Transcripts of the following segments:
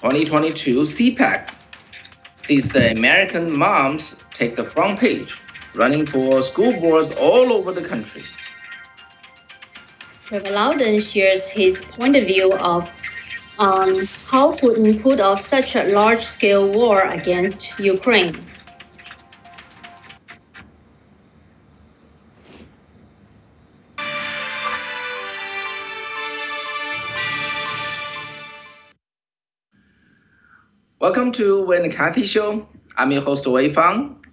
2022 CPAC sees the American moms take the front page, running for school boards all over the country. Trevor Loudon shares his point of view of on how Putin put off such a large-scale war against Ukraine. Welcome to and Kathy Show. I'm your host Wei Fang.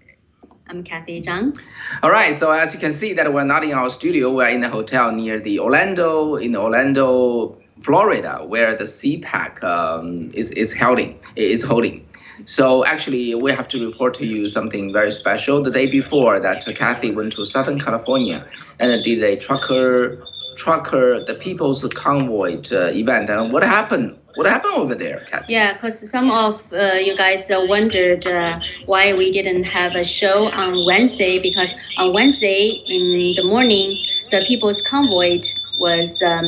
I'm Kathy Zhang. All right, so as you can see that we're not in our studio, we're in a hotel near the Orlando, in Orlando, Florida, where the CPAC um, is, is holding, is holding. So actually, we have to report to you something very special. The day before that, Kathy went to Southern California and did a trucker, trucker, the People's Convoy uh, event. And what happened? What happened over there, Kathy? Yeah, because some of uh, you guys uh, wondered uh, why we didn't have a show on Wednesday because on Wednesday in the morning, the People's Convoy was. Um,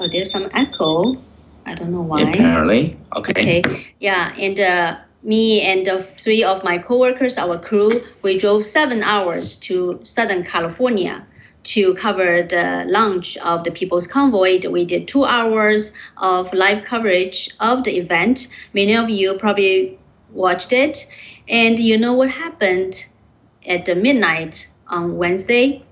oh, there's some echo. I don't know why. Apparently. Okay. Okay. Yeah, and uh, me and uh, three of my coworkers, our crew, we drove seven hours to Southern California to cover the launch of the People's Convoy. We did two hours of live coverage of the event. Many of you probably watched it. And you know what happened at the midnight on Wednesday?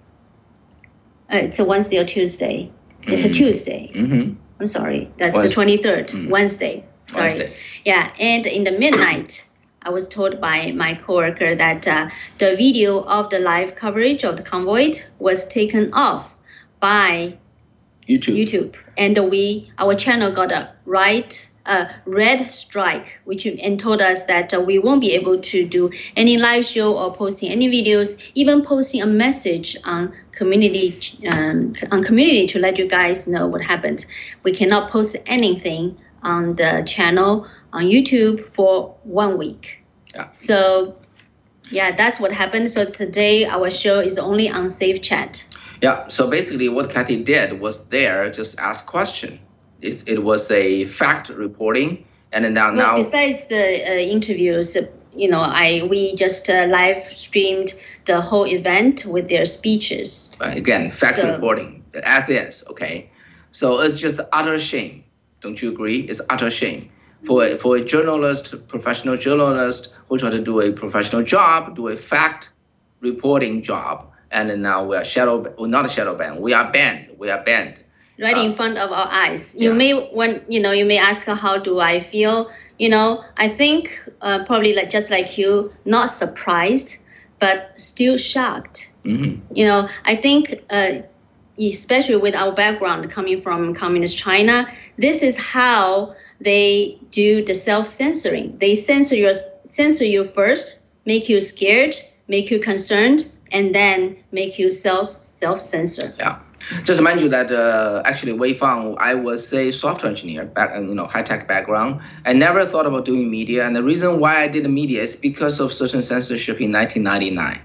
Uh, it's a Wednesday or Tuesday. It's a Mhm. Tuesday. Mm-hmm. I'm sorry. That's Wednesday. the 23rd, Mm. Wednesday. Sorry. Wednesday. Yeah, and in the midnight, I was told by my coworker that uh, the video of the live coverage of the convoy was taken off by YouTube. YouTube, and we our channel got a right uh, red strike, which and told us that uh, we won't be able to do any live show or posting any videos, even posting a message on community um, on community to let you guys know what happened. We cannot post anything on the channel on YouTube for one week. Yeah. So. Yeah, that's what happened. So today our show is only on Safe Chat. Yeah. So basically, what Kathy did was there just ask question. It, it was a fact reporting, and then now Well, now besides the uh, interviews, you know, I we just uh, live streamed the whole event with their speeches. uh, again fact So- reporting as is. Okay. So it's just utter shame. Don't you agree? It's utter shame for a, for a journalist, professional journalist who try to do a professional job, do a fact reporting job, and now we are shadow, well, not a shadow ban. We are banned. We are banned. right Uh, in front of our eyes. You yeah. may when you know you may ask how do I feel. You know, I think uh, probably like just like you, not surprised, but still shocked. hmm You know, I think uh, especially with our background coming from communist China, this is how they do the self-censoring. They censor your censor you first, make you scared, make you concerned, and then make you self self-censor. Yeah. Just mind you that uh, actually Wei Fang, I was a software engineer, back you know high tech background. I never thought about doing media, and the reason why I did media is because of certain censorship in 1999.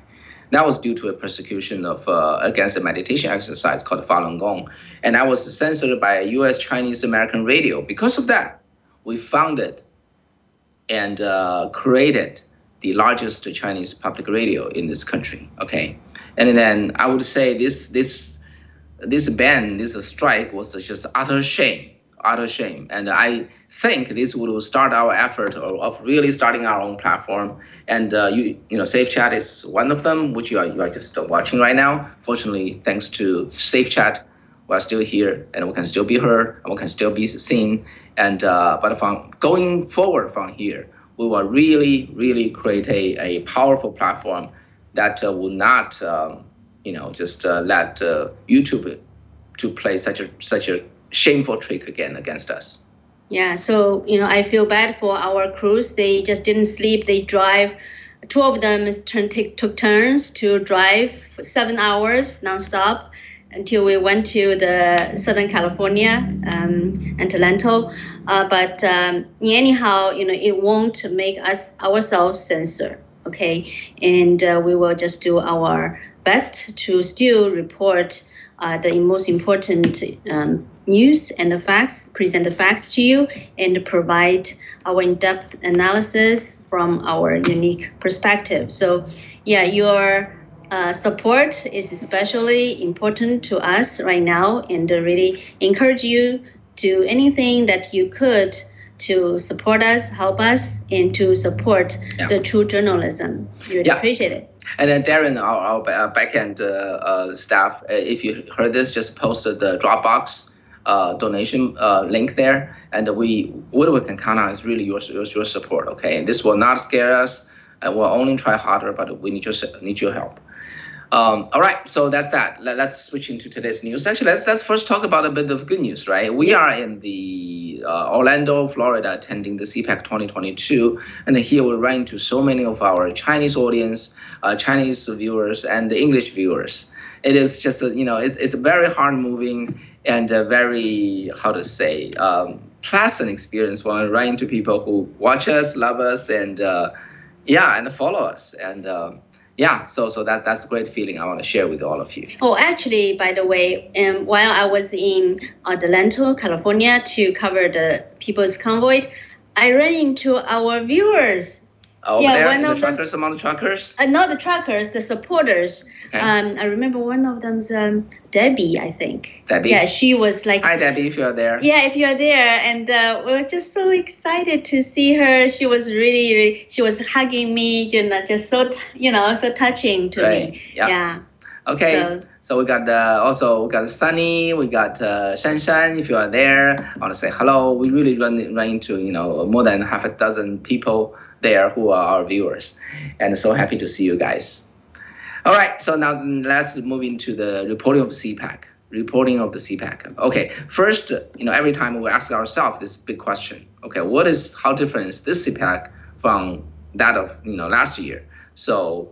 That was due to a persecution of uh, against a meditation exercise called Falun Gong, and I was censored by a U.S. Chinese American radio. Because of that, we founded and uh, created the largest Chinese public radio in this country. Okay, and then I would say this this this ban, this strike was just utter shame, utter shame. And I think this would start our effort of really starting our own platform. And uh, you, you know, Safe Chat is one of them, which you are, you are just watching right now. Fortunately, thanks to Safe Chat, we're still here and we can still be heard and we can still be seen. And uh, but from going forward from here, we will really, really create a, a powerful platform that uh, will not, um, you know, just uh, let uh, YouTube to play such a such a shameful trick again against us. Yeah, so you know, I feel bad for our crews. They just didn't sleep. They drive. Two of them turn, take, took turns to drive for seven hours nonstop until we went to the Southern California um, Adelanto. Uh, but um, anyhow, you know, it won't make us ourselves censor. Okay, and uh, we will just do our best to still report uh, the most important um, news and the facts, present the facts to you, and provide our in-depth analysis from our unique perspective. So, yeah, your uh, support is especially important to us right now, and really encourage you to anything that you could to support us, help us, and to support Yeah. the true journalism. Really Yeah. appreciate it. And then Darren, our, our uh, backend uh, uh, staff, uh, if you heard this, just posted the Dropbox donation link there, and we what we can count on is really your your, your support. Okay, and this will not scare us, and we'll only try harder, but we need your need your help. Um, all right, so that's that. Let, us switch into today's news. Actually, let's let's first talk about a bit of good news, right? We are in the uh, Orlando, Florida, attending the CPAC 2022, and here we run into so many of our Chinese audience, uh, Chinese viewers, and the English viewers. It is just a, you know it's it's a very hard moving and a very how to say um, pleasant experience when run into people who watch us, love us, and uh, yeah, and follow us and. Um, yeah, so so that's that's a great feeling I want to share with all of you. Oh, actually, by the way, um, while I was in Adelanto, California, to cover the People's Convoy, I ran into our viewers. Over Yeah, there, one the of them- truckers among the truckers. Uh, not the truckers, the supporters. Okay. Um, I remember one of them's um, Debbie, I think. Debbie. Yeah, she was like, Hi, Debbie, if you're there. yeah, if you're there, and uh, we were just so excited to see her. She was really, really she was hugging me, you know, just so, t- you know, so touching to Right, me. yeah. yeah. Okay. So, So- we got uh, also we got Sunny, we got uh, Shan Shan. If you are there, I want to say hello. We really run run into you know more than half a dozen people there who are our viewers, and so happy to see you guys. All right, so now let's move into the reporting of CPAC. Reporting of the CPAC. Okay, first, you know, every time we ask ourselves this big question. Okay, what is how different is this CPAC from that of you know last year? So,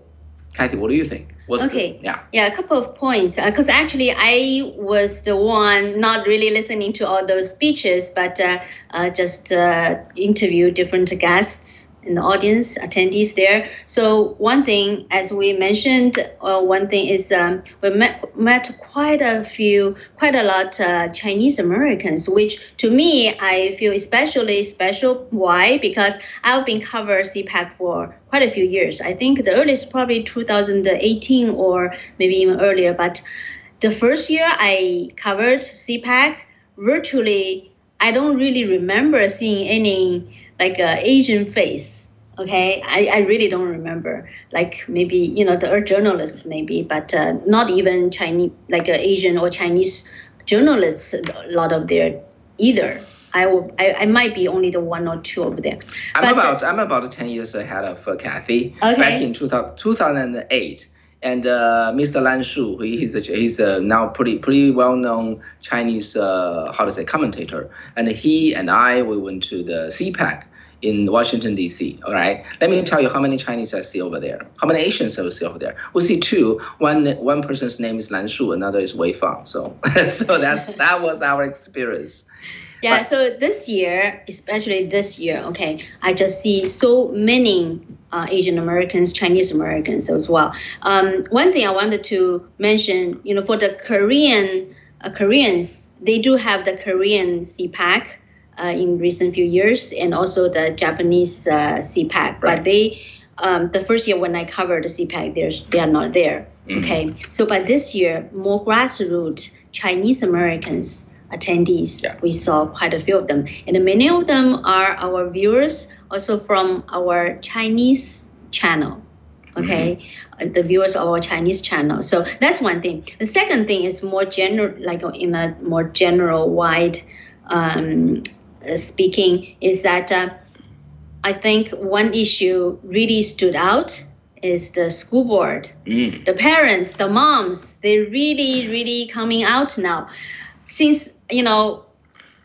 Kathy, what do you think? What's the- Okay. yeah. Yeah, a couple of points. Because actually, I was the one not really listening to all those speeches, but uh, uh, just uh, interview different guests in the audience, attendees there. So one thing, as we mentioned, uh, one thing is um, we met, met quite a few, quite a lot uh, Chinese Americans, which to me I feel especially special. Why? Because I've been covered CPAC for quite a few years. I think the earliest probably 2018 or maybe even earlier. But the first year I covered CPAC, virtually I don't really remember seeing any like uh, Asian face. Okay, I, I really don't remember. Like maybe you know the journalists maybe, but uh, not even Chinese like uh, Asian or Chinese journalists. A lot of there either. I will. I, I might be only the one or two over there. I'm But- about I'm about ten years ahead of uh, Kathy. Okay. Back in 2000, 2008, and uh, Mr. Lan Shu, he, he's a, he's a now pretty pretty well known Chinese uh, how to say commentator, and he and I we went to the CPAC in Washington D.C. All right, let me tell you how many Chinese I see over there. How many Asians I see over there? We see two. One one person's name is Lan Shu, another is Wei Fang. So so that's that was our experience. Yeah, But- so this year, especially this year, okay, I just see so many uh, Asian Americans, Chinese Americans as well. Um, one thing I wanted to mention, you know, for the Korean uh, Koreans, they do have the Korean CPAC uh, in recent few years, and also the Japanese uh, CPAC. Right. But they, um, the first year when I covered the CPAC, there's they are not there. Okay, so by this year, more grassroots Chinese Americans attendees. Yeah. We saw quite a few of them, and many of them are our viewers, also from our Chinese channel. Okay, Uh, the viewers of our Chinese channel. So that's one thing. The second thing is more general, like in a more general, wide um, speaking, is that uh, I think one issue really stood out is the school board Mm. the parents, the moms, they're really, really coming out now. Since, you know,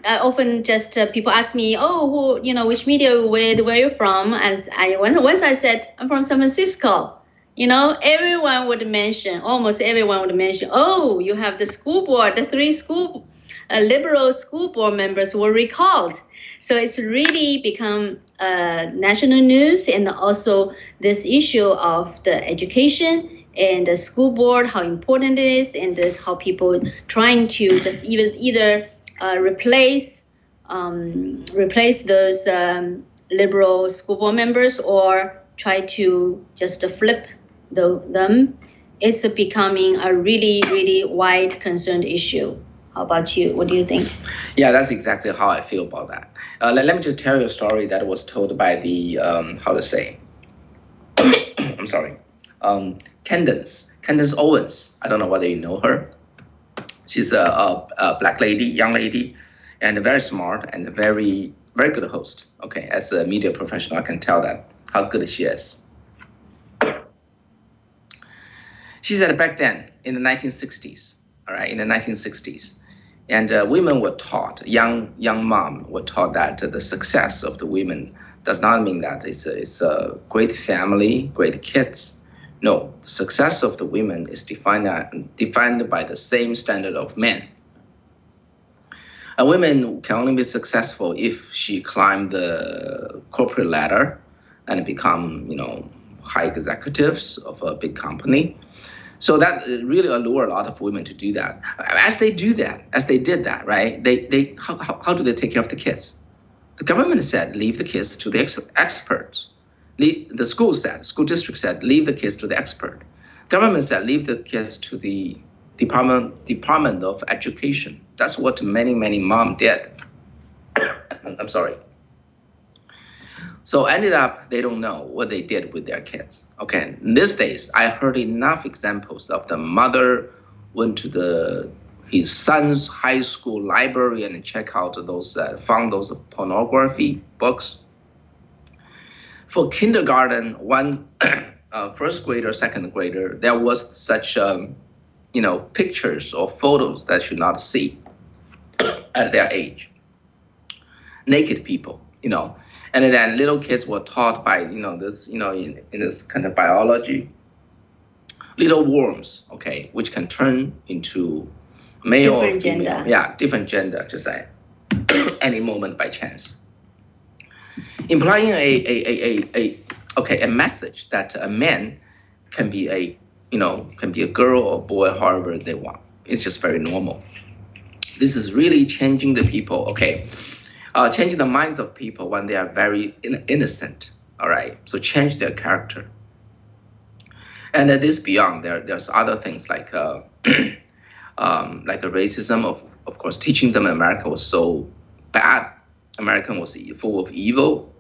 I often just uh, people ask me, oh, who, you know, which media you with, where you from? And I once I said I'm from San Francisco, you know, everyone would mention, almost everyone would mention, oh, you have the school board, the three school uh, liberal school board members were recalled. So it's really become uh, national news, and also this issue of the education and the school board how important it is and the, how people trying to just even either uh, replace um, replace those um, liberal school board members or try to just flip the, them it's becoming a really really wide concerned issue how about you what do you think yeah that's exactly how i feel about that uh, let, let me just tell you a story that was told by the um, how to say i'm sorry um, Candace, Candace Owens. I don't know whether you know her. She's a, a, a, black lady, young lady, and very smart and very very good host. Okay, as a media professional, I can tell that how good she is. She said back then in the 1960s, all right, in the 1960s, and uh, women were taught, young young mom were taught that the success of the women does not mean that it's a, it's a great family, great kids, no, the success of the women is defined, defined by the same standard of men. A woman can only be successful if she climbed the corporate ladder and become, you know, high executives of a big company. So that uh, really allure a lot of women to do that. As they do that, as they did that, right? They they how, how, how do they take care of the kids? The government said leave the kids to the ex- experts the school said, school district said, leave the kids to the expert. Government said, leave the kids to the Department Department of Education. That's what many many mom did. I'm sorry. So ended up they don't know what they did with their kids. Okay, in these days I heard enough examples of the mother went to the his son's high school library and check out those uh, found those pornography books for kindergarten, one uh, first grader, second grader, there was such, um, you know, pictures or photos that should not see at their age. Naked people, you know, and then little kids were taught by, you know, this, you know, in, in this kind of biology, little worms, okay, which can turn into male different or female, gender. yeah, different gender, just say, any moment by chance. Implying a, a, a, a, a okay a message that a man can be a you know can be a girl or boy however they want. It's just very normal. This is really changing the people okay uh, changing the minds of people when they are very in- innocent all right? So change their character. And then this beyond. There there's other things like uh, um, like a racism of of course teaching them america was so bad. American was full of evil.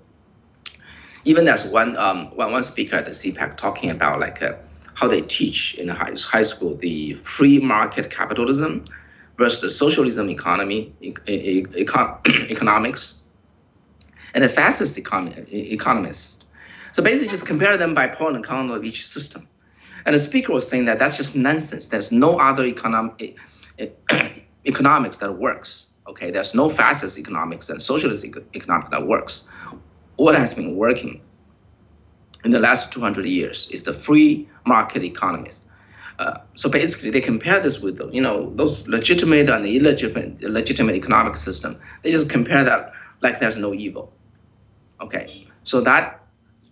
Even there's one um, one, one speaker at the CPAC talking about like uh, how they teach in high, high school the free market capitalism versus the socialism economy e- e- econ- economics and the fascist economy, economists. So basically just compare them by pro and con of each system. And the speaker was saying that that's just nonsense. There's no other economic economics that works. Okay, there's no fascist economics and socialist economics that works what has been working in the last 200 years is the free market economy. Uh, so basically, they compare this with you know those legitimate and illegitimate legitimate economic system. They just compare that like there's no evil. Okay, so that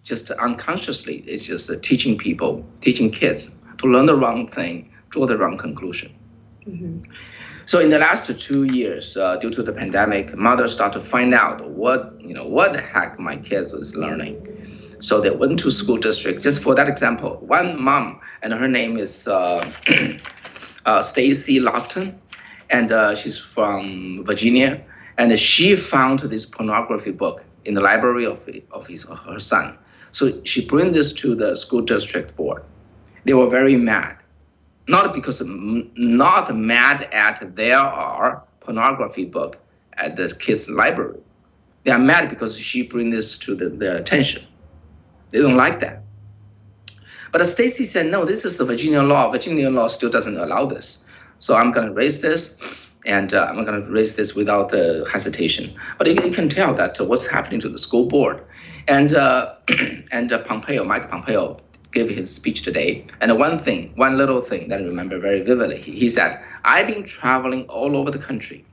just unconsciously is just teaching people, teaching kids to learn the wrong thing, draw the wrong conclusion. Mm-hmm. So in the last two years, uh, due to the pandemic, mothers start to find out what you know what the heck my kids is learning. So they went to school districts. Just for that example, one mom and her name is uh, uh, Stacy Langton, and uh, she's from Virginia, and she found this pornography book in the library of of his her son. So she bring this to the school district board. They were very mad not because not mad at there are pornography book at the kids library. They are mad because she bring this to the, their attention. They don't like that. But Stacy said, no, this is the Virginia law. Virginia law still doesn't allow this. So I'm going to raise this, and uh, I'm going to raise this without uh, hesitation. But you, can tell that uh, what's happening to the school board. And, uh, and uh, Pompeo, Mike Pompeo, gave his speech today. And one thing, one little thing that I remember very vividly, he, he said, I've been traveling all over the country.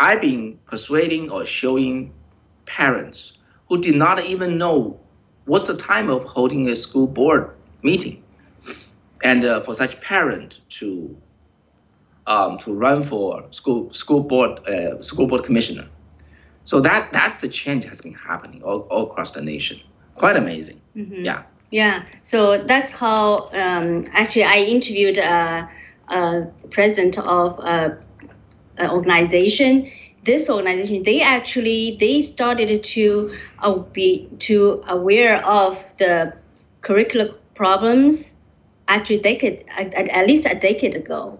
I've been persuading or showing parents who did not even know what's the time of holding a school board meeting, and uh, for such parent to um, to run for school school board uh, school board commissioner. So that that's the change has been happening all, all across the nation. Quite amazing. Mhm. Yeah. Yeah, so that's how um, actually I interviewed a, uh, president of uh, an organization. This organization, they actually they started to uh, be to aware of the curricular problems actually decade at, at- least a decade ago.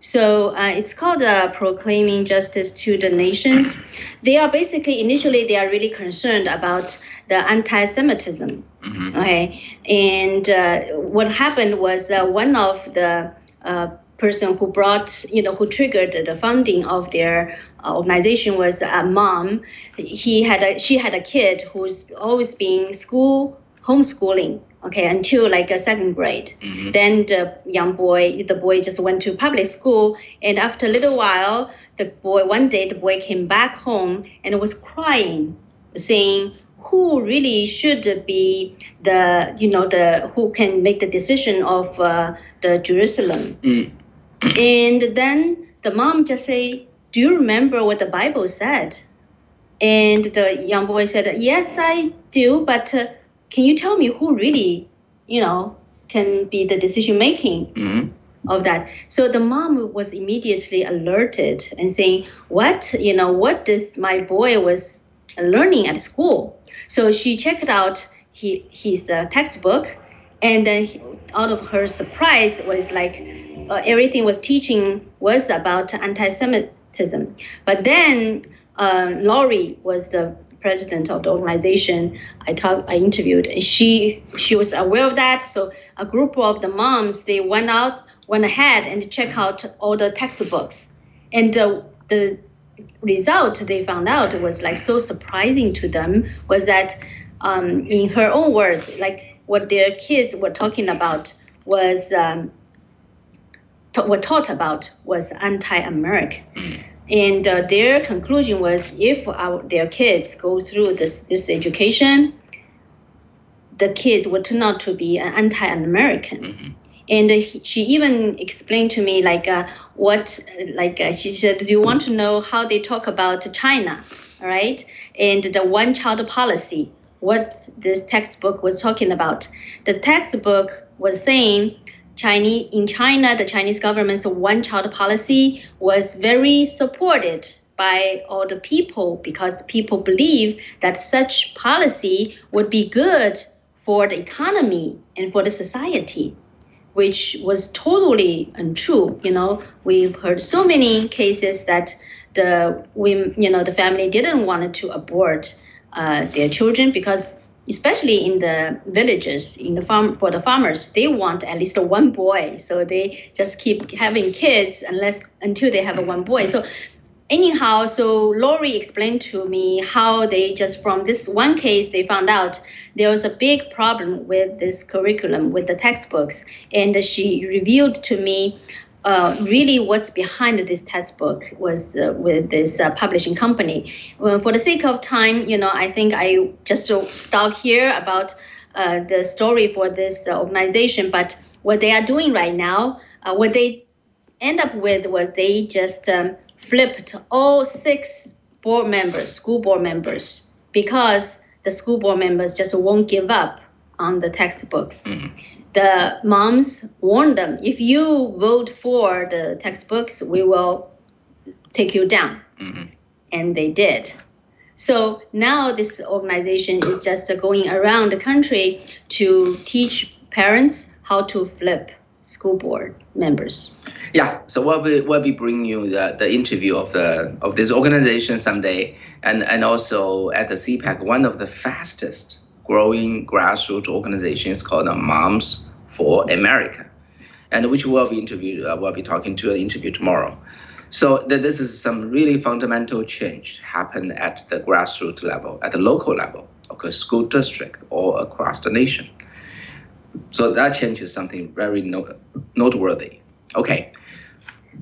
So uh, it's called uh, proclaiming justice to the nations. They are basically initially they are really concerned about the anti-Semitism. Mhm. Okay, and uh, what happened was uh, one of the uh, person who brought, you know, who triggered the funding of their organization was a mom. He had a, she had a kid who's always been school homeschooling. Okay, until like a second grade. Mhm. Then the young boy, the boy just went to public school, and after a little while, the boy one day the boy came back home and was crying, saying, "Who really should be the you know the who can make the decision of uh, the Jerusalem?" Mm. And then the mom just say, "Do you remember what the Bible said?" And the young boy said, "Yes, I do, but uh, can you tell me who really, you know, can be the decision making Mhm. of that?" So the mom was immediately alerted and saying, "What, you know, what this my boy was learning at school?" So she checked out he, his uh, textbook, and then he, out of her surprise was like uh, everything was teaching was about anti-Semitism. But then uh, Laurie was the president of the organization. I talked, I interviewed. and She she was aware of that. So a group of the moms they went out, went ahead and check out all the textbooks, and the the result they found out was like so surprising to them was that um, in her own words like what their kids were talking about was um, ta- were taught about was anti-American. And uh, their conclusion was if our, their kids go through this, this education, the kids would turn out to be an anti-American. Mhm. And uh, he- she even explained to me like uh, what, like uh, she said, do you want to know how they talk about China, all right? And the one-child policy, what this textbook was talking about. The textbook was saying Chinese in China, the Chinese government's one-child policy was very supported by all the people because the people believe that such policy would be good for the economy and for the society which was totally untrue. You know, we've heard so many cases that the women, you know, the family didn't want to abort uh, their children because, especially in the villages, in the farm for the farmers, they want at least one boy, so they just keep having kids unless until they have a one boy. So anyhow, so Laurie explained to me how they just from this one case they found out there was a big problem with this curriculum with the textbooks, and she revealed to me. Uh, really, what's behind this textbook was uh, with this uh, publishing company. Well, for the sake of time, you know, I think I just stop here about uh, the story for this uh, organization. But what they are doing right now, what they end up with was they just um, flipped all six board members, school board members, because the school board members just won't give up on the textbooks. Mhm. The moms warned them if you vote for the textbooks, we will take you down. Mhm. And they did. So now this organization is just going around the country to teach parents how to flip school board members. Yeah, so we'll be we'll be bringing you the, the interview of the of this organization someday, and and also at the CPAC, one of the fastest growing grassroots organizations called uh, Moms for America, and which we'll be interviewed. Uh, we'll be talking to an interview tomorrow. So that this is some really fundamental change happen at the grassroots level, at the local level, okay, school district, all across the nation. So that change is something very no, noteworthy. Okay.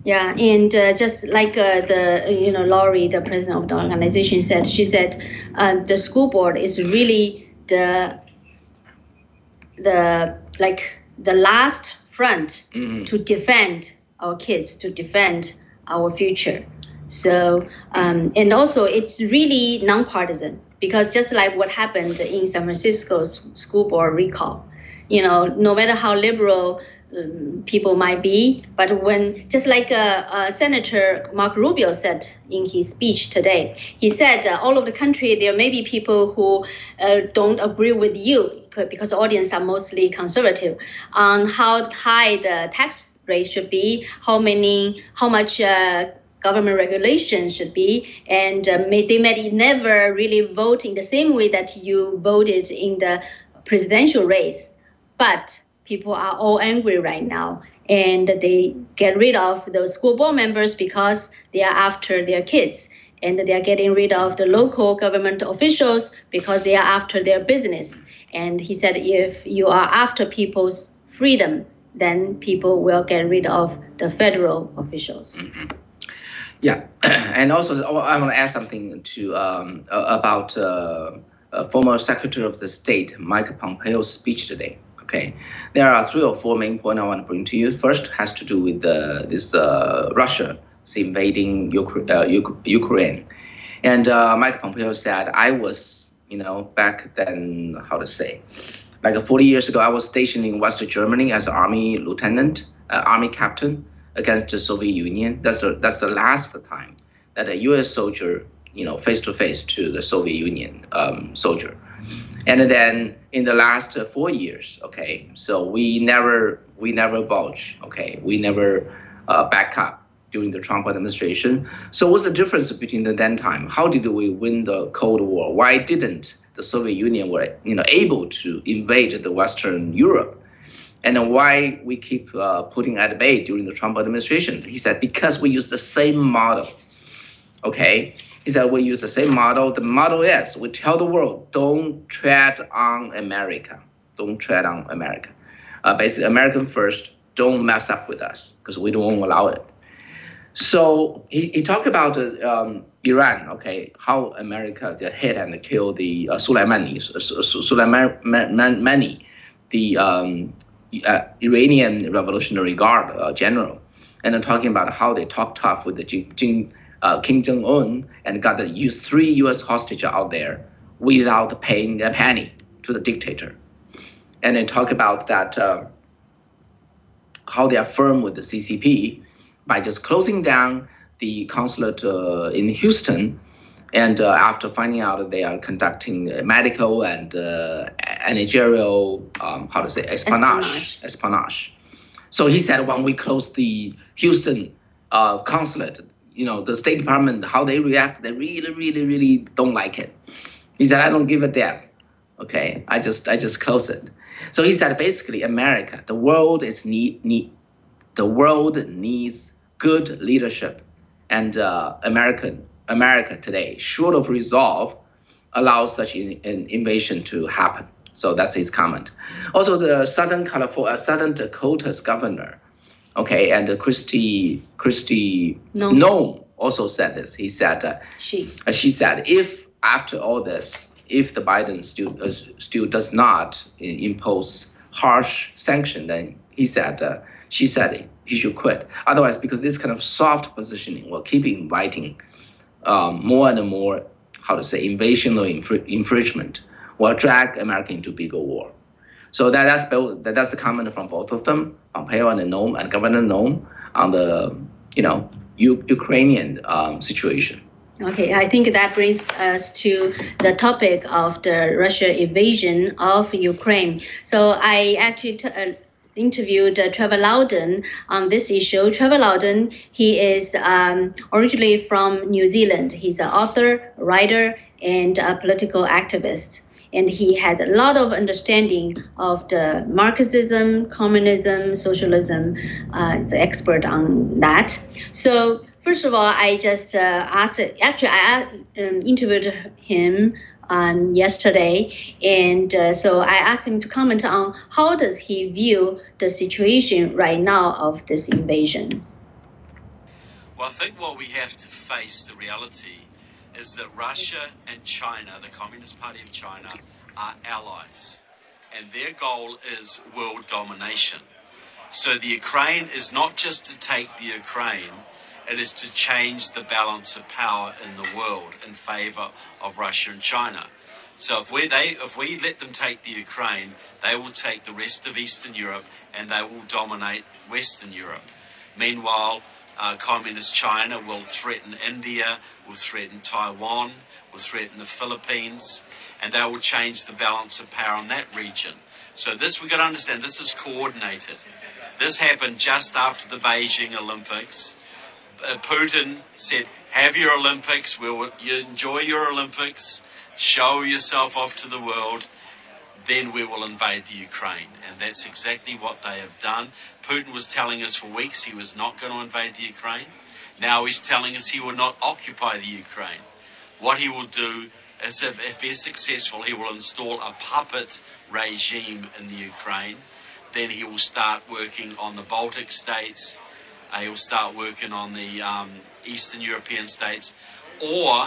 Yeah, and uh, just like uh, the you know Laurie, the president of the organization, said, she said uh, the school board is really the the like the last front Mhm. to defend our kids, to defend our future. So, um, and also it's really nonpartisan because just like what happened in San Francisco's school board recall, you know, no matter how liberal um, people might be, but when just like uh, uh, Senator Marco Rubio said in his speech today, he said uh, all over the country there may be people who uh, don't agree with you because the audience are mostly conservative on how high the tax rate should be, how many, how much uh, government regulation should be, and uh, may, they may never really vote in the same way that you voted in the presidential race. But people are all angry right now, and they get rid of those school board members because they are after their kids, and they are getting rid of the local government officials because they are after their business. And he said, if you are after people's freedom, then people will get rid of the federal officials. Yeah, and also I want to add something to um, about uh, former Secretary of the State Mike Pompeo's speech today. Okay, there are three or four main points I want to bring to you. First has to do with uh, this uh, Russia invading Ukra- uh, Uk- Ukraine, and uh, Mike Pompeo said, "I was, you know, back then, how to say, like 40 years ago, I was stationed in West Germany as an army lieutenant, uh, army captain." against the Soviet Union. That's the that's the last time that a U.S. soldier, you know, face to face to the Soviet Union um, soldier. And then in the last four years, okay, so we never we never budge, okay, we never uh, back up during the Trump administration. So what's the difference between the then time? How did we win the Cold War? Why didn't the Soviet Union were you know able to invade the Western Europe? and why we keep uh, putting at bay during the Trump administration. He said because we use the same model. Okay, he said we use the same model. The model is we tell the world don't tread on America, don't tread on America. Uh, basically, American first. Don't mess up with us because we don't allow it. So he, he talked about uh, um, Iran, okay, how America hit and killed the uh, Soleimani, Soleimani, the um, uh, Iranian Revolutionary Guard uh, general, and then talking about how they talk tough with the Jin, Jing, uh, Kim Jong Un and got the use three U.S. hostages out there without paying a penny to the dictator, and then talk about that uh, how they are firm with the CCP by just closing down the consulate uh, in Houston. And uh, after finding out that they are conducting medical and managerial, um, how to say, espionage, espionage. So he said when we close the Houston uh, consulate, you know, the State Department, how they react, they really, really, really don't like it. He said, I don't give a damn. Okay, I just, I just close it. So he said, basically, America, the world is need, need the world needs good leadership, and uh, American America today, short of resolve, allows such an invasion to happen. So that's his comment. Also, the Southern California, Southern Dakota's governor, okay, and Kristi Kristi Noem. Also said this. He said uh, She. uh, she said if after all this, if the Biden still uh, still does not i- impose harsh sanction, then he said uh, she said he should quit. Otherwise, because this kind of soft positioning will keep inviting um, more and more, how to say, invasion or infr- infringement, will drag America into bigger war. So that, that's both, that, that's the comment from both of them, Pompeo and Noem and Governor Noem on the you know U- Ukrainian um, situation. Okay, I think that brings us to the topic of the Russia invasion of Ukraine. So I actually t- uh, interviewed uh, Trevor Loudon on this issue. Trevor Loudon, he is um, originally from New Zealand. He's an author, writer, and a political activist. And he had a lot of understanding of the Marxism, communism, socialism. Uh, an expert on that. So First of all, I just uh, asked. Actually, I um, interviewed him um, yesterday, and uh, so I asked him to comment on how does he view the situation right now of this invasion. Well, I think what we have to face the reality is that Russia and China, the Communist Party of China, are allies. and their goal is world domination. So the Ukraine is not just to take the Ukraine, it is to change the balance of power in the world in favor of Russia and China. So if we they if we let them take the Ukraine, they will take the rest of Eastern Europe and they will dominate Western Europe. Meanwhile, uh, communist China will threaten India, will threaten Taiwan, will threaten the Philippines, and they will change the balance of power in that region. So this we've got to understand. This is coordinated. This happened just after the Beijing Olympics. Uh, Putin said, "Have your Olympics. We'll you enjoy your Olympics. Show yourself off to the world." Then we will invade the Ukraine. And that's exactly what they have done. Putin was telling us for weeks he was not going to invade the Ukraine. Now he's telling us he will not occupy the Ukraine. What he will do is, if, if he's successful, he will install a puppet regime in the Ukraine. Then he will start working on the Baltic states. Uh, he will start working on the um, Eastern European states. Or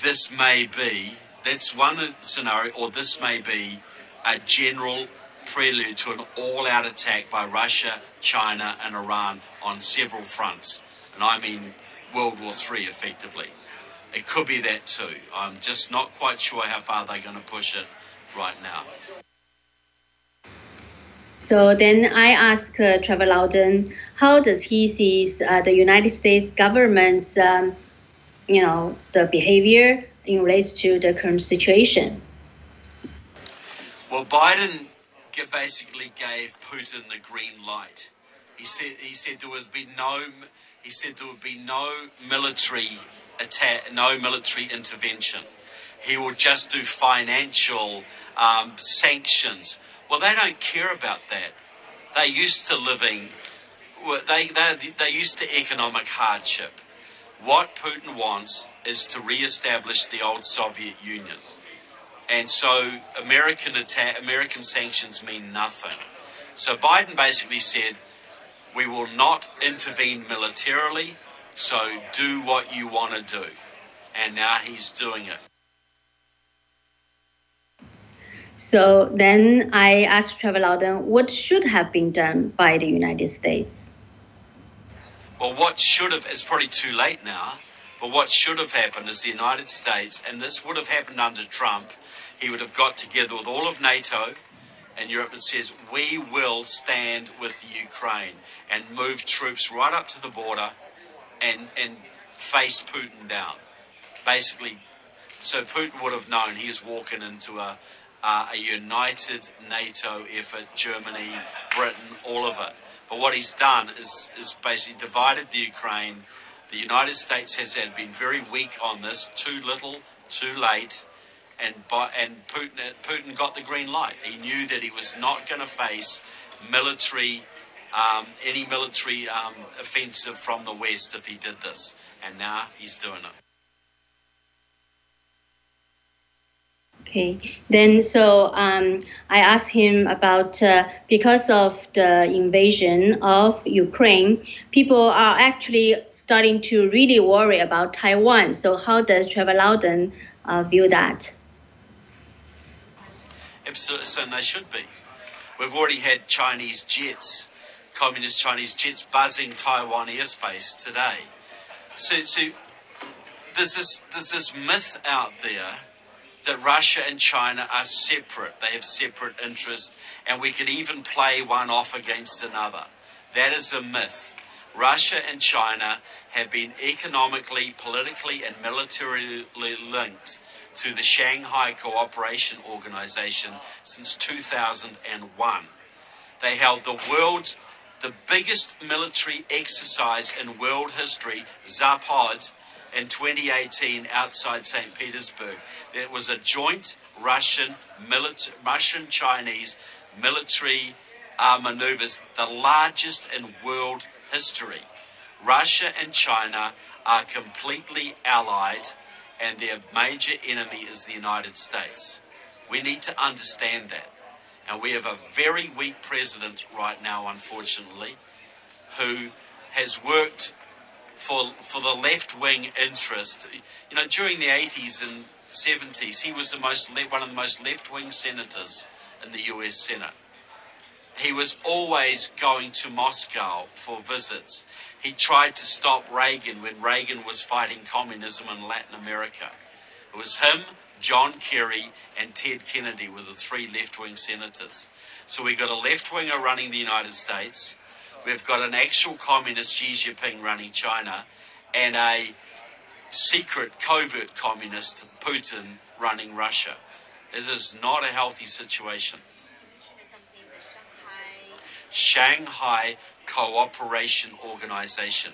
this may be, that's one scenario, or this may be a general prelude to an all out attack by Russia, China, and Iran on several fronts. And I mean World War III effectively. It could be that too. I'm just not quite sure how far they're going to push it right now. So then I asked uh, Trevor Loudon, how does he see uh, the United States government's, um, you know, the behavior in relation to the current situation? Well, Biden basically gave Putin the green light. He said he said there would be no he said there would be no military attack, no military intervention. He will just do financial um, sanctions. Well, they don't care about that. They're used to living. They they they're used to economic hardship. What Putin wants is to re-establish the old Soviet Union. And so American attack, American sanctions mean nothing. So Biden basically said, we will not intervene militarily, so do what you want to do. And now he's doing it. So then I asked Trevor Loudon what should have been done by the United States. Well, what should have, it's probably too late now, but what should have happened is the United States, and this would have happened under Trump, he would have got together with all of NATO and Europe and says, we will stand with Ukraine and move troops right up to the border and, and face Putin down. Basically, so Putin would have known he is walking into a, uh, a united NATO effort, Germany, Britain, all of it. But what he's done is, is basically divided the Ukraine. The United States has been very weak on this, too little, too late and and Putin Putin got the green light. He knew that he was not going to face military um, any military um, offensive from the west if he did this, and now he's doing it. Okay, then so um, I asked him about uh, because of the invasion of Ukraine, people are actually starting to really worry about Taiwan. So how does Trevor Loudon uh, view that? And they should be. We've already had Chinese jets, communist Chinese jets, buzzing Taiwan airspace today. So, so there's this there's this myth out there that Russia and China are separate. They have separate interests, and we can even play one off against another. That is a myth. Russia and China have been economically, politically, and militarily linked to the Shanghai Cooperation Organization since 2001. They held the world's the biggest military exercise in world history, Zapad, in 2018 outside St. Petersburg. It was a joint Russian, Russian Chinese military uh, maneuvers, the largest in world history. Russia and China are completely allied and their major enemy is the United States. We need to understand that. And we have a very weak president right now, unfortunately, who has worked for, for the left wing interest. You know, during the 80s and 70s, he was the most one of the most left wing senators in the US Senate. He was always going to Moscow for visits. He tried to stop Reagan when Reagan was fighting communism in Latin America. It was him, John Kerry, and Ted Kennedy were the three left wing senators. So we've got a left winger running the United States, we've got an actual communist Xi Jinping running China, and a secret covert communist Putin running Russia. This is not a healthy situation. Shanghai Cooperation Organization.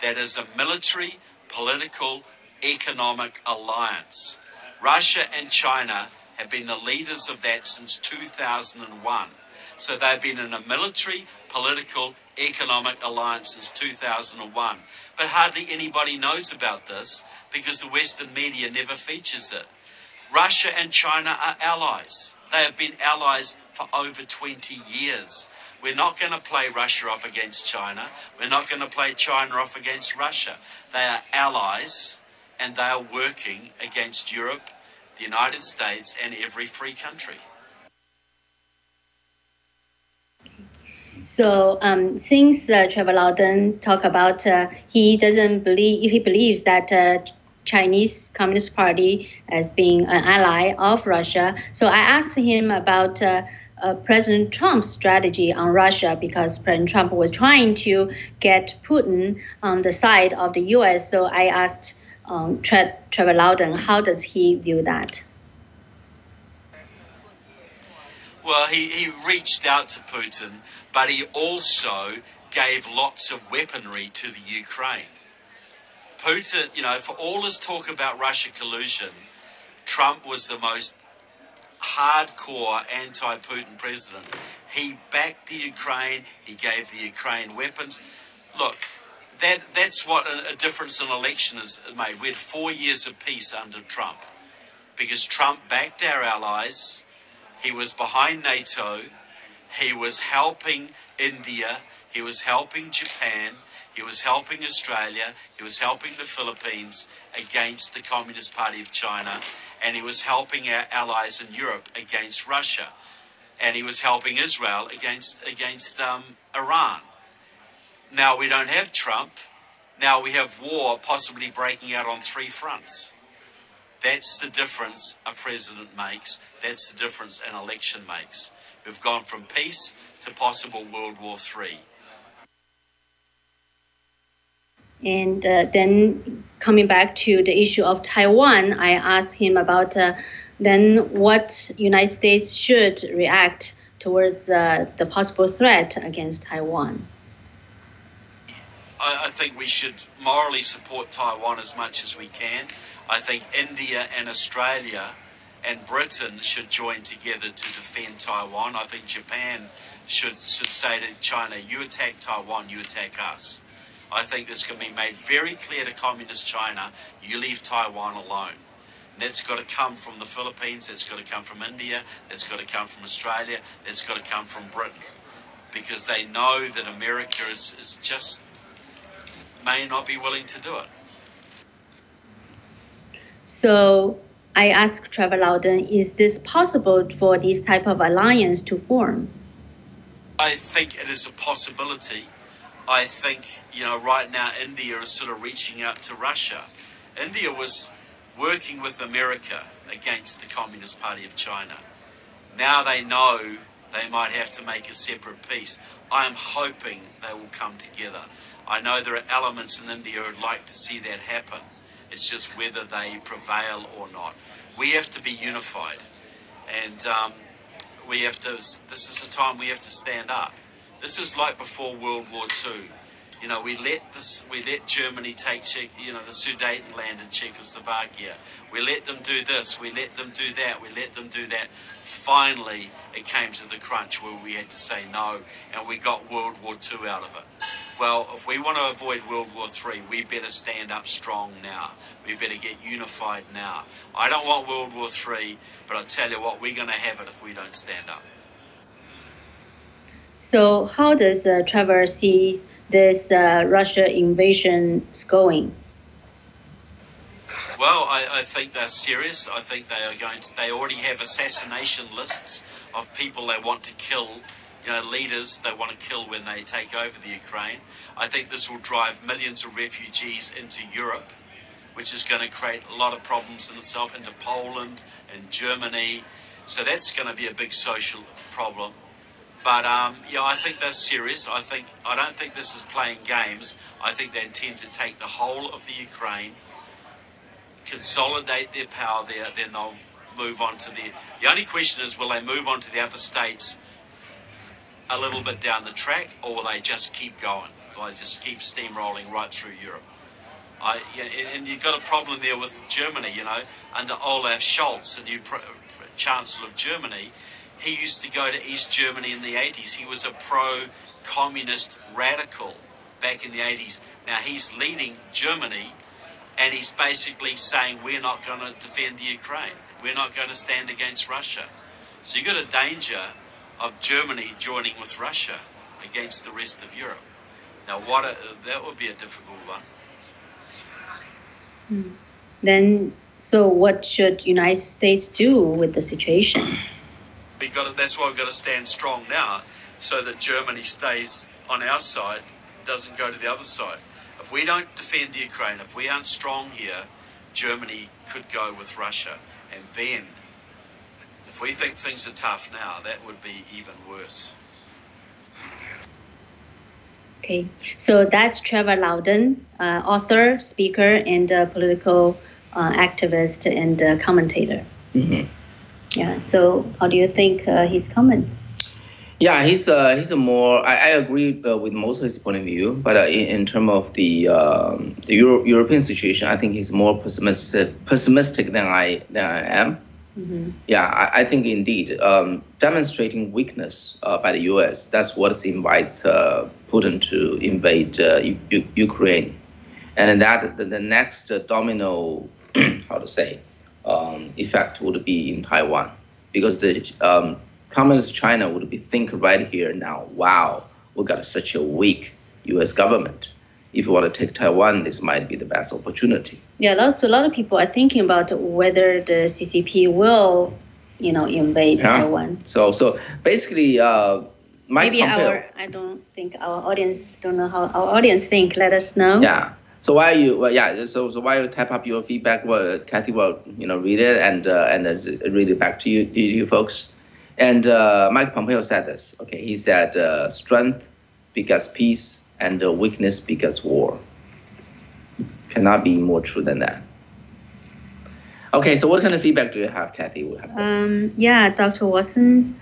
That is a military, political, economic alliance. Russia and China have been the leaders of that since 2001. So they've been in a military, political, economic alliance since 2001. But hardly anybody knows about this because the Western media never features it. Russia and China are allies. They have been allies for over 20 years. We're not going to play Russia off against China. We're not going to play China off against Russia. They are allies and they are working against Europe, the United States, and every free country. So um, since uh, Trevor Loudon talk about uh, he doesn't believe he believes that uh, Chinese Communist Party as being an ally of Russia. So I asked him about. Uh, President Trump's strategy on Russia because President Trump was trying to get Putin on the side of the U.S. So I asked um, Tre- Trevor Loudon, how does he view that? Well, he, he reached out to Putin, but he also gave lots of weaponry to the Ukraine. Putin, you know, for all his talk about Russia collusion, Trump was the most hardcore anti Putin president. He backed the Ukraine, he gave the Ukraine weapons. Look, that, that's what a, a difference in election has made. We had four years of peace under Trump because Trump backed our allies, he was behind NATO, he was helping India, he was helping Japan, he was helping Australia, he was helping the Philippines against the Communist Party of China, and he was helping our allies in Europe against Russia, and he was helping Israel against against um, Iran. Now we don't have Trump. Now we have war possibly breaking out on three fronts. That's the difference a president makes. That's the difference an election makes. We've gone from peace to possible World War III. And uh, then coming back to the issue of Taiwan, I asked him about uh, then what United States should react towards uh, the possible threat against Taiwan. I, I think we should morally support Taiwan as much as we can. I think India and Australia and Britain should join together to defend Taiwan. I think Japan should, should say to China, you attack Taiwan, you attack us. I think this can be made very clear to Communist China you leave Taiwan alone. And that's got to come from the Philippines, that's got to come from India, that's got to come from Australia, that's got to come from Britain. Because they know that America is, is just may not be willing to do it. So I asked Trevor Loudon, is this possible for this type of alliance to form? I think it is a possibility. I think, you know, right now India is sort of reaching out to Russia. India was working with America against the Communist Party of China. Now they know they might have to make a separate peace. I am hoping they will come together. I know there are elements in India who would like to see that happen. It's just whether they prevail or not. We have to be unified. And um, we have to, this is a time we have to stand up. This is like before World War II. You know, we let this, we let Germany take, you know, the Sudetenland in Czechoslovakia. We let them do this. We let them do that. We let them do that. Finally, it came to the crunch where we had to say no, and we got World War II out of it. Well, if we want to avoid World War III, we better stand up strong now. We better get unified now. I don't want World War III, but I tell you what, we're going to have it if we don't stand up. So, how does uh, Trevor see this uh, Russia invasion going? Well, I, I, think they're serious. I think they are going to. They already have assassination lists of people they want to kill. You know, leaders they want to kill when they take over the Ukraine. I think this will drive millions of refugees into Europe, which is going to create a lot of problems in itself into Poland and Germany. So that's going to be a big social problem. But um, yeah, I think they're serious. I think I don't think this is playing games. I think they intend to take the whole of the Ukraine, consolidate their power there, then they'll move on to the. The only question is, will they move on to the other states a little bit down the track, or will they just keep going? Will they just keep steamrolling right through Europe? I, and you've got a problem there with Germany, you know, under Olaf Scholz, the new Chancellor of Germany he used to go to East Germany in the 80s. He was a pro communist radical back in the 80s. Now he's leading Germany and he's basically saying we're not going to defend the Ukraine. We're not going to stand against Russia. So you've got a danger of Germany joining with Russia against the rest of Europe. Now, what a, that would be a difficult one. Hmm. Then, so what should United States do with the situation? We got to, that's why we've got to stand strong now, so that Germany stays on our side, doesn't go to the other side. If we don't defend the Ukraine, if we aren't strong here, Germany could go with Russia, and then, if we think things are tough now, that would be even worse. Okay, so that's Trevor Loudon, uh, author, speaker, and uh, political uh, activist and uh, commentator. Mm-hmm. Yeah. So, how do you think uh, his comments? Yeah, he's uh, he's a more. I, I agree uh, with most of his point of view, but uh, in, in terms of the um, the Euro- European situation, I think he's more pessimistic pessimistic than I than I am. Mm-hmm. Yeah, I, I, think indeed um, demonstrating weakness uh, by the U.S. That's what invites uh, Putin to invade uh, U- Ukraine, and that the, the next domino, how to say, um, effect would be in Taiwan, because the um, communist China would be think right here now. Wow, we got such a weak U.S. government. If you want to take Taiwan, this might be the best opportunity. Yeah, lots a lot of people are thinking about whether the CCP will, you know, invade yeah. Taiwan. So so basically. Uh, Maybe Pompeo, our I don't think our audience don't know how our audience think. Let us know. Yeah. So why you well yeah so so why you type up your feedback well Kathy will you know read it and uh, and uh, read it back to you to you folks, and uh, Mike Pompeo said this okay he said uh, strength begets peace and uh, weakness begets war. Cannot be more true than that. Okay, so what kind of feedback do you have, Kathy? Um, yeah, Dr. Watson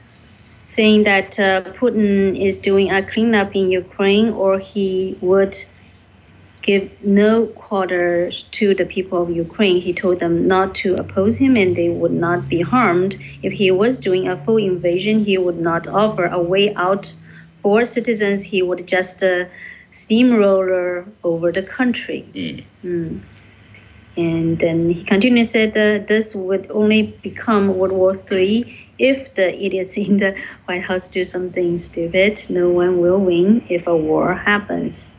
saying that uh, Putin is doing a cleanup in Ukraine, or he would give no quarters to the people of Ukraine. He told them not to oppose him and they would not be harmed. If he was doing a full invasion, he would not offer a way out for citizens. He would just uh, steamroller over the country. Mm. Mm. And then he continued said that this would only become World War III if the idiots in the White House do something stupid. No one will win if a war happens.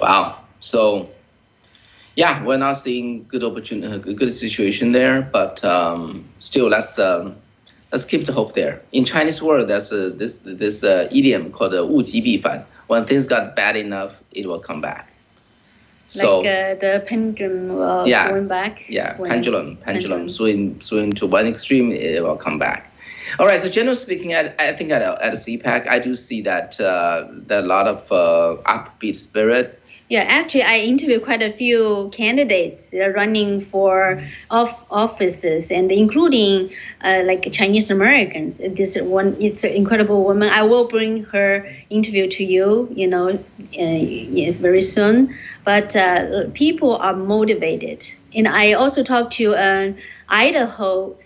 Wow. So, yeah, we're not seeing good opportunity, uh, good situation there, but um, still, let's um, let's keep the hope there. In Chinese word, there's this this uh, idiom called "wu. When things got bad enough, it will come back. So, like uh, the pendulum will yeah, swing back. Yeah, pendulum, pendulum, pendulum, swing, swing to one extreme, it will come back. All right. So generally speaking, I, I think at, at CPAC, I do see that uh, that a lot of uh, upbeat spirit yeah, actually, I interviewed quite a few candidates that are running for off offices, and including uh, like Chinese Americans. This one, it's an incredible woman. I will bring her interview to you, you know, uh, very soon. But uh, people are motivated, and I also talked to an Idaho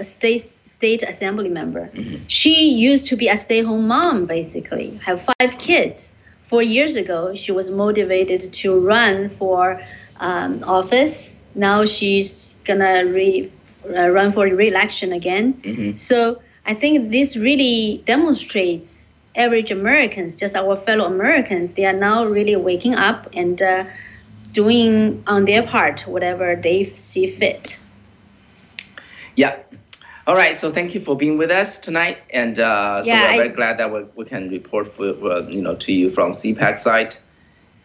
state state assembly member. Mm-hmm. She used to be a stay-home mom, basically, have five kids four years ago, she was motivated to run for um, office. Now she's gonna re, uh, run for re-election again. Mm-hmm. So I think this really demonstrates average Americans, just our fellow Americans, they are now really waking up and uh, doing on their part whatever they see fit. Yeah. All right. So thank you for being with us tonight, and uh, so Yeah, we're I- very glad that we, we can report for uh, you know to you from CPAC side,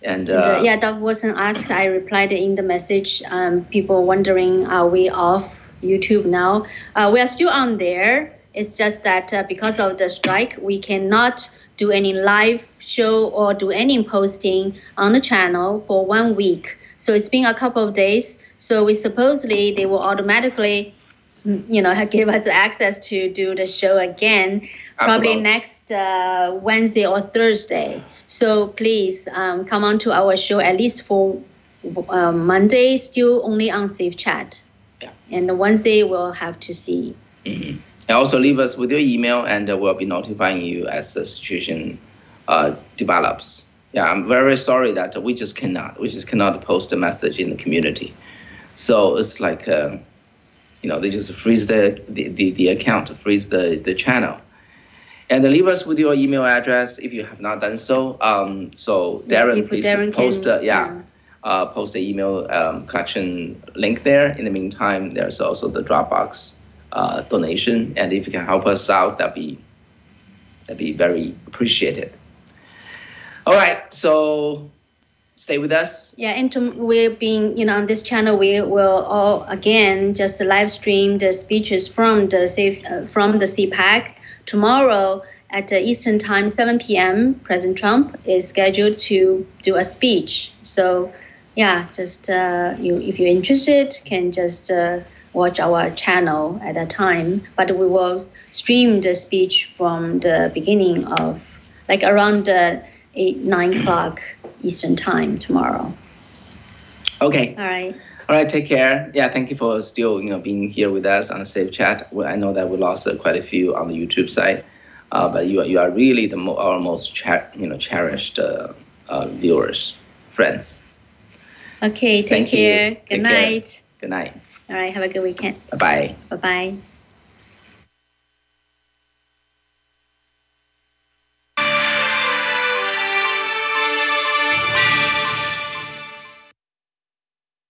and uh, uh, yeah, that wasn't asked. I replied in the message. Um, people wondering, are we off YouTube now? Uh, we are still on there. It's just that uh, because of the strike, we cannot do any live show or do any posting on the channel for one week. So it's been a couple of days. So we supposedly they will automatically, you know, give us access to do the show again, probably next uh, Wednesday or Thursday. So please um, come on to our show at least for uh, Monday, still only on Safe Chat. Yeah. And Wednesday we'll have to see. and also leave us with your email, and uh, we'll be notifying you as the situation uh, develops. Yeah, I'm very sorry that we just cannot. We just cannot post a message in the community. So it's like, uh, you know, they just freeze the, the, the, the account, freeze the, the channel. And leave us with your email address if you have not done so. Um, so Darren, please Darren post, can, uh, yeah, uh, post the email um, collection link there. In the meantime, there's also the Donorbox uh, donation, and if you can help us out, that'd be that'd be very appreciated. All right, so stay with us. Yeah, and to, we're being, you know, on this channel, we will all again just live stream the speeches from the safe uh, from the CPAC tomorrow at uh, Eastern Time, 7 p.m. President Trump is scheduled to do a speech. So, yeah, just uh, you, if you're interested, can just uh, watch our channel at that time. But we will stream the speech from the beginning of, like around uh, eight, nine o'clock Eastern Time tomorrow. Okay. All right. All right. Take care. Yeah. Thank you for still you know being here with us on the Safe Chat. Well, I know that we lost uh, quite a few on the YouTube side, uh, but you are you are really the mo- our most cha- you know cherished uh, uh, viewers, friends. Okay, take Thank you. care. Take Good care. night. Good night. All right, have a good weekend. Bye bye. Bye bye.